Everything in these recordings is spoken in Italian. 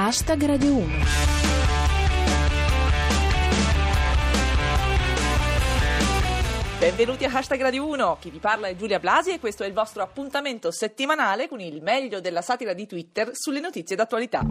Hashtag Radio 1. Benvenuti a Hashtag Radio 1, chi vi parla è Giulia Blasi e questo è il vostro appuntamento settimanale con il meglio della satira di Twitter sulle notizie d'attualità.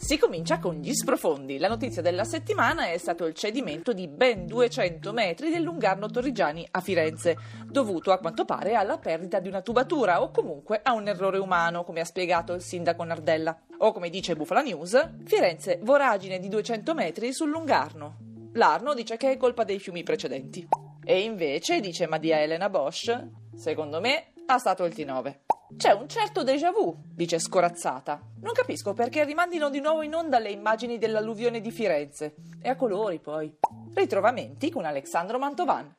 Si comincia con gli sprofondi. La notizia della settimana è stato il cedimento di ben 200 metri del Lungarno Torrigiani a Firenze, dovuto a quanto pare alla perdita di una tubatura o comunque a un errore umano, come ha spiegato il sindaco Nardella. O come dice Bufala News, Firenze voragine di 200 metri sul Lungarno. L'Arno dice che è colpa dei fiumi precedenti. E invece, dice Madia Elena Bosch, secondo me ha stato il T9. C'è un certo déjà vu, dice scorazzata. Non capisco perché rimandino di nuovo in onda le immagini dell'alluvione di Firenze. E a colori poi. Ritrovamenti con Alessandro Mantovan.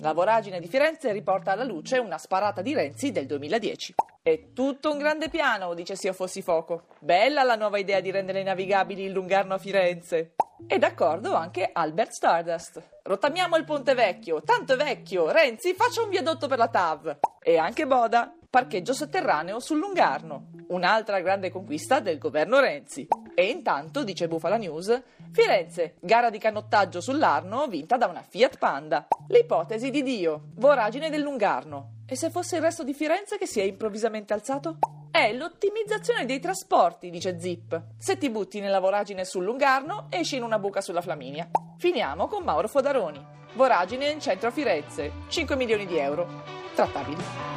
La voragine di Firenze riporta alla luce una sparata di Renzi del 2010. È tutto un grande piano, dice Sio Fossi Foco. Bella la nuova idea di rendere navigabili il Lungarno a Firenze. E d'accordo anche Albert Stardust. Rottamiamo il ponte vecchio, tanto è vecchio. Renzi, faccia un viadotto per la TAV. E anche Boda, parcheggio sotterraneo sul Lungarno. Un'altra grande conquista del governo Renzi. E intanto, dice Bufala News, Firenze, gara di canottaggio sull'Arno vinta da una Fiat Panda. L'ipotesi di Dio, voragine del Lungarno. E se fosse il resto di Firenze che si è improvvisamente alzato? È l'ottimizzazione dei trasporti, dice Zip. Se ti butti nella voragine sul Lungarno, esci in una buca sulla Flaminia. Finiamo con Mauro Fodaroni. Voragine in centro a Firenze. 5 milioni di euro. Trattabili.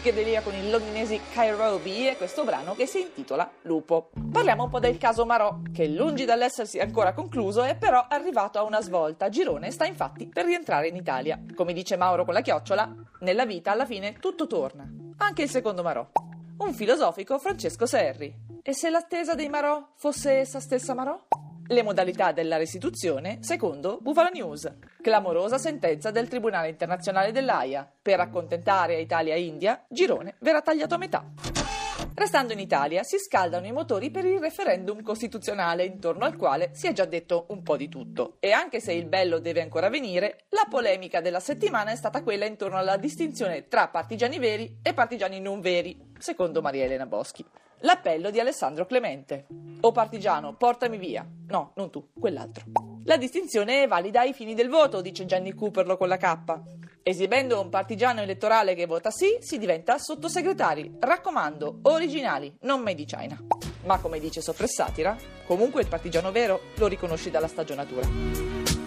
psichedelia con il londinesi Cairobi e questo brano che si intitola Lupo. Parliamo un po' del caso Marò, che lungi dall'essersi ancora concluso è però arrivato a una svolta. Girone sta infatti per rientrare in Italia. Come dice Mauro con la chiocciola, nella vita alla fine tutto torna. Anche il secondo Marò. Un filosofico Francesco Serri. E se l'attesa dei Marò fosse essa stessa Marò? Le modalità della restituzione secondo Bufala News. Clamorosa sentenza del Tribunale internazionale dell'AIA. Per accontentare Italia e India, Girone verrà tagliato a metà. Restando in Italia, si scaldano i motori per il referendum costituzionale intorno al quale si è già detto un po' di tutto. E anche se il bello deve ancora venire, la polemica della settimana è stata quella intorno alla distinzione tra partigiani veri e partigiani non veri, secondo Maria Elena Boschi l'appello di Alessandro Clemente. O partigiano, portami via. No, non tu, quell'altro. La distinzione è valida ai fini del voto, dice Gianni Cooperlo con la K. Esibendo un partigiano elettorale che vota sì, si diventa sottosegretari. Raccomando, originali, non made in China. Ma come dice Soppressatira, comunque il partigiano vero lo riconosci dalla stagionatura.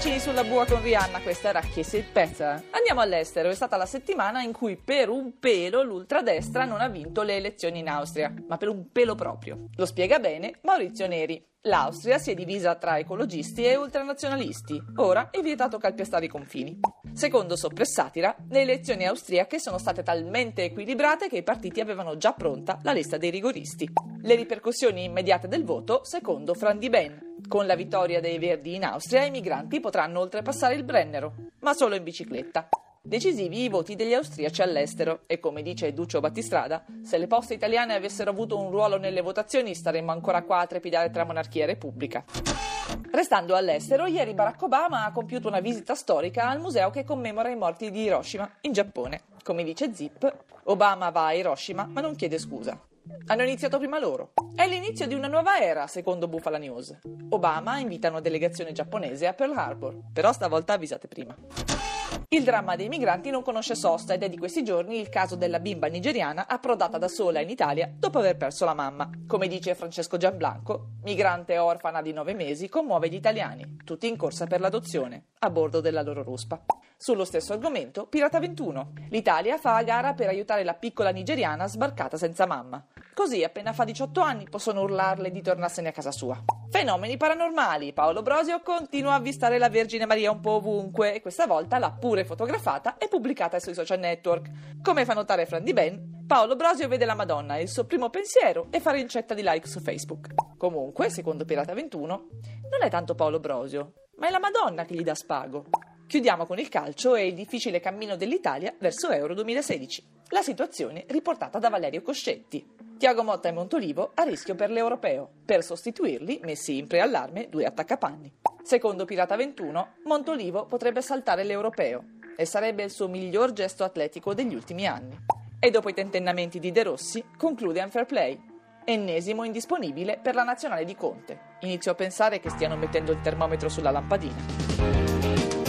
Bacini sulla bua con Rihanna, questa era Kiss It Better. Andiamo all'estero, è stata la settimana in cui per un pelo l'ultradestra non ha vinto le elezioni in Austria, ma per un pelo proprio. Lo spiega bene Maurizio Neri. L'Austria si è divisa tra ecologisti e ultranazionalisti. Ora è vietato calpestare i confini. Secondo Soppressatira, le elezioni austriache sono state talmente equilibrate che i partiti avevano già pronta la lista dei rigoristi. Le ripercussioni immediate del voto, secondo Fran Di Ben. Con la vittoria dei Verdi in Austria, i migranti potranno oltrepassare il Brennero, ma solo in bicicletta. Decisivi i voti degli austriaci all'estero e come dice Duccio Battistrada, se le poste italiane avessero avuto un ruolo nelle votazioni staremmo ancora qua a trepidare tra monarchia e repubblica. Restando all'estero, ieri Barack Obama ha compiuto una visita storica al museo che commemora i morti di Hiroshima, in Giappone. Come dice Zip, Obama va a Hiroshima ma non chiede scusa. Hanno iniziato prima loro. È l'inizio di una nuova era, secondo Bufala News. Obama invita una delegazione giapponese a Pearl Harbor, però stavolta avvisate prima. Il dramma dei migranti non conosce sosta ed è di questi giorni il caso della bimba nigeriana approdata da sola in Italia dopo aver perso la mamma. Come dice Francesco Gianblanco, migrante orfana di nove mesi commuove gli italiani, tutti in corsa per l'adozione, a bordo della loro ruspa. Sullo stesso argomento, Pirata 21. L'Italia fa a gara per aiutare la piccola nigeriana sbarcata senza mamma. Così, appena fa 18 anni, possono urlarle di tornarsene a casa sua. Fenomeni paranormali. Paolo Brosio continua a avvistare la Vergine Maria un po' ovunque e questa volta l'ha pure fotografata e pubblicata sui social network. Come fa notare Fran Di Ben, Paolo Brosio vede la Madonna e il suo primo pensiero è fare incetta di like su Facebook. Comunque, secondo Pirata 21, non è tanto Paolo Brosio, ma è la Madonna che gli dà spago. Chiudiamo con il calcio e il difficile cammino dell'Italia verso Euro 2016. La situazione riportata da Valerio Coscetti. Tiago Motta e Montolivo a rischio per l'Europeo. Per sostituirli, messi in preallarme, due attaccapanni. Secondo Pirata 21, Montolivo potrebbe saltare l'Europeo e sarebbe il suo miglior gesto atletico degli ultimi anni. E dopo i tentennamenti di De Rossi, conclude Unfair Play. Ennesimo indisponibile per la nazionale di Conte. Inizio a pensare che stiano mettendo il termometro sulla lampadina.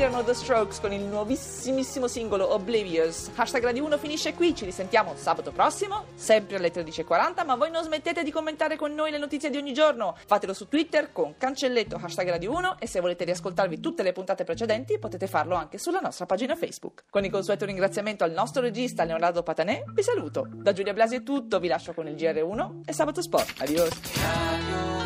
Erano The Strokes con il nuovissimissimo singolo Oblivious. Hashtag Radio 1 finisce qui, ci risentiamo sabato prossimo, sempre alle 13.40, ma voi non smettete di commentare con noi le notizie di ogni giorno. Fatelo su Twitter con cancelletto hashtag Radio 1 e se volete riascoltarvi tutte le puntate precedenti potete farlo anche sulla nostra pagina Facebook. Con il consueto ringraziamento al nostro regista Leonardo Patanè, vi saluto. Da Giulia Blasi è tutto, vi lascio con il GR1 e Sabato Sport. Adios!